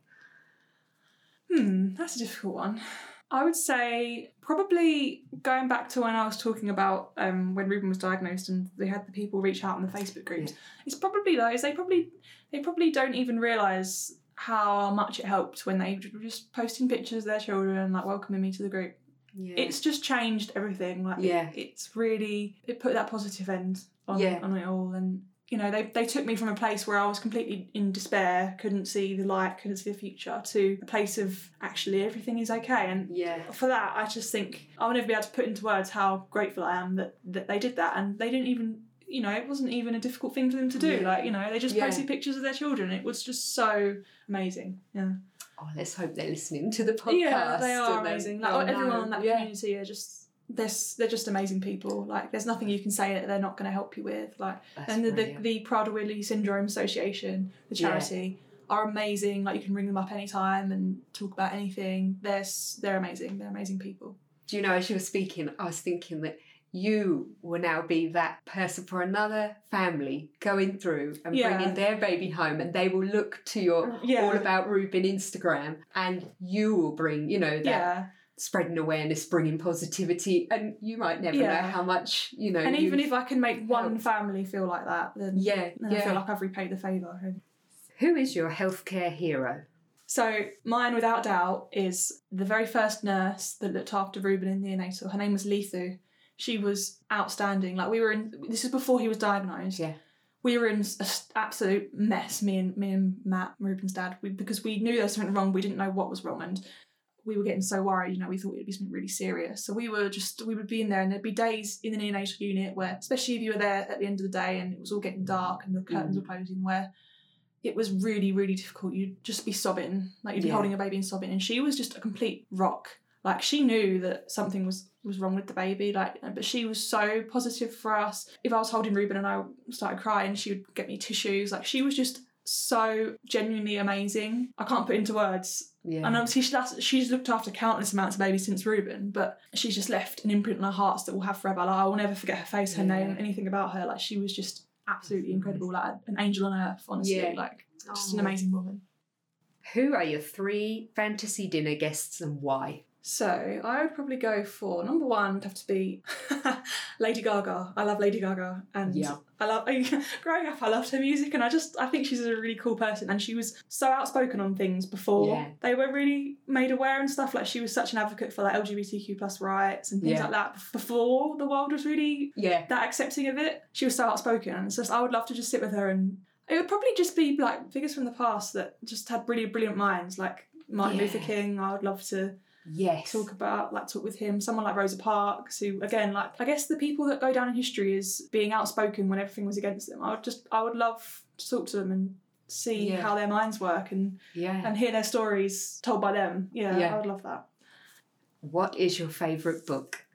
Hmm, that's a difficult one. I would say probably going back to when I was talking about um, when Reuben was diagnosed and they had the people reach out in the Facebook groups. It's probably those. They probably they probably don't even realise how much it helped when they were just posting pictures of their children, like welcoming me to the group. Yeah. It's just changed everything. Like it- Yeah. it's really it put that positive end on, Yeah. on it all and you know, they, they took me from a place where I was completely in despair, couldn't see the light, couldn't see the future, to a place of actually everything is okay. And yeah. for that, I just think I'll never be able to put into words how grateful I am that, that they did that. And they didn't even, you know, it wasn't even a difficult thing for them to do. Yeah. Like, you know, they just Yeah. posted pictures of their children. It was just so amazing. Yeah. Oh, let's hope they're listening to the podcast. Yeah, they are and they- amazing. Like, everyone in that yeah. community are just. They're, they're just amazing people. Like, there's nothing you can say that they're not going to help you with. Like, That's and the, the, the Prader-Willi Syndrome Association, the Yeah. charity, are amazing. Like, you can ring them up anytime and talk about anything. They're they're amazing. They're amazing people. Do you know, as you were speaking, I was thinking that you will now be that person for another family going through and Yeah. bringing their baby home, and they will look to your Yeah. All About Reuben Instagram, and you will bring, you know, that Yeah, spreading awareness, bringing positivity, and you might never Yeah. know how much, you know. and even if I can make one helped. family feel like that, then yeah, then I feel like I've repaid the favour. Who is your healthcare hero? So mine, without doubt, is the very first nurse that looked after Reuben in neonatal. Her name was Lethu. She was outstanding. Like we were in. This is before he was diagnosed. Yeah. We were in an absolute mess. Me and me and Matt, Reuben's dad, we, because we knew there was something wrong. We didn't know what was wrong, and we were getting so worried, you know, we thought it would be something really serious. So we were just, we would be in there and there'd be days in the neonatal unit where, especially if you were there at the end of the day and it was all getting dark and the curtains Mm. were closing, where it was really, really difficult. You'd just be sobbing, like you'd be Yeah. holding a baby and sobbing. And she was just a complete rock. Like she knew that something was was wrong with the baby, like, but she was so positive for us. If I was holding Reuben and I started crying, she would get me tissues. Like she was just so genuinely amazing. I can't put into words Yeah. and obviously she, that's, she's looked after countless amounts of babies since Reuben, but she's just left an imprint in our hearts that we'll have forever. Like I will never forget her face, her Yeah. name, anything about her. Like she was just absolutely incredible, like an angel on earth, honestly. Yeah. Like just an Oh. amazing woman. Who are your three fantasy dinner guests and why? So I would probably go for number one would have to be <laughs> Lady Gaga. I love Lady Gaga, and Yeah. I love <laughs> growing up. I loved her music, and I just I think she's a really cool person, and she was so outspoken on things before Yeah. they were really made aware and stuff. Like she was such an advocate for like LGBTQ plus rights and things Yeah. like that before the world was really Yeah. that accepting of it. She was so outspoken, and it's just I would love to just sit with her and. It would probably just be like figures from the past that just had really brilliant minds, like Martin. Luther King. I would love to Yes. talk about like talk with him someone like rosa parks who again like i guess the people that go down in history as being outspoken when everything was against them i would just i would love to talk to them and see Yeah. how their minds work and Yeah. and hear their stories told by them yeah, Yeah. i would love that What is your favourite book?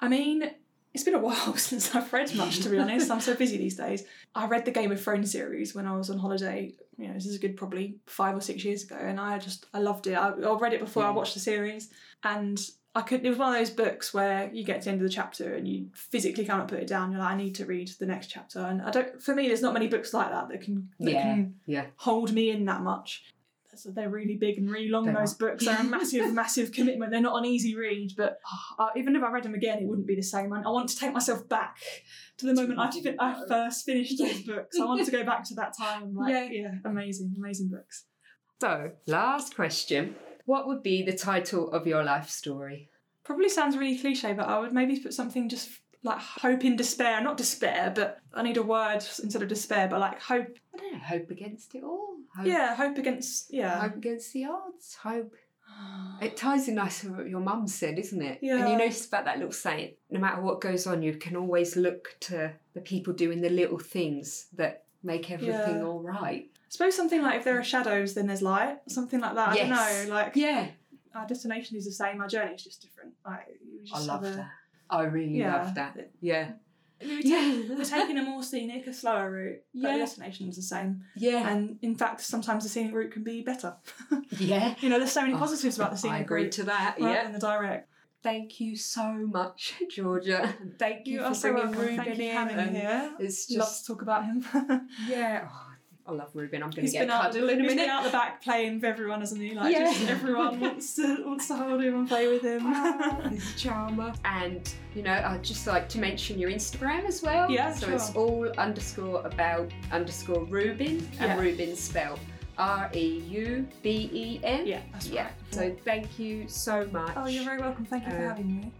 i mean it's been a while <laughs> since i've read much to be honest i'm so busy these days i read the game of thrones series when i was on holiday you know this is a good probably five or six years ago and i just i loved it i, I read it before i watched the series and I could. It was one of those books where you get to the end of the chapter and you physically cannot put it down. You're like, I need to read the next chapter, and I don't. For me, there's not many books like that that can that Yeah, can yeah. hold me in that much. So they're really big and really long. They those are. books they're a massive, <laughs> massive commitment. They're not an easy read, but uh, even if I read them again, it wouldn't be the same. I, I want to take myself back to the moment I, didn't I first finished those books. I want to go back to that time. Like, Yeah. yeah, amazing, amazing books. So, last question. What would be the title of your life story? Probably sounds really cliche, but I would maybe put something just like hope in despair. Not despair, but I need a word instead of despair, but like hope. I don't know, hope against it all. Hope, Yeah, hope against, yeah. Hope against the odds. Hope. <sighs> It ties in nicely with what your mum said, isn't it? Yeah. And you notice about that little saying, no matter what goes on, you can always look to the people doing the little things that make everything Yeah. all right. I suppose something like if there are shadows, then there's light. Something like that. I don't know. Like Yeah. our destination is the same. Our journey is just different. Like you I love a- that. I really Yeah. love that. Yeah. We're, Yeah. we're taking a more scenic, a slower route, but Yeah. the destination is the same. Yeah. And in fact, sometimes the scenic route can be better. <laughs> Yeah. you know, there's so many Oh, positives about the scenic I agree route to that. Yeah. than the direct. Thank you so much, <laughs> Georgia. Thank you, You for are so bringing. Reuben Thank you in. for having and here. It's Love to talk about him. <laughs> yeah. Oh, I love Reuben. I'm going to get out, in a he's minute. been out the back playing with everyone, hasn't he? Like Yeah. just everyone wants to wants to hold him and play with him. Ah, <laughs> He's a charmer. And, you know, I'd just like to mention your Instagram as well. Yeah, So sure. it's all underscore about underscore Reuben and Yeah. Reuben spelled R E U B E N. yeah, that's Yeah. right. So thank you so much. Oh, you're very welcome. Thank you for Uh, having me.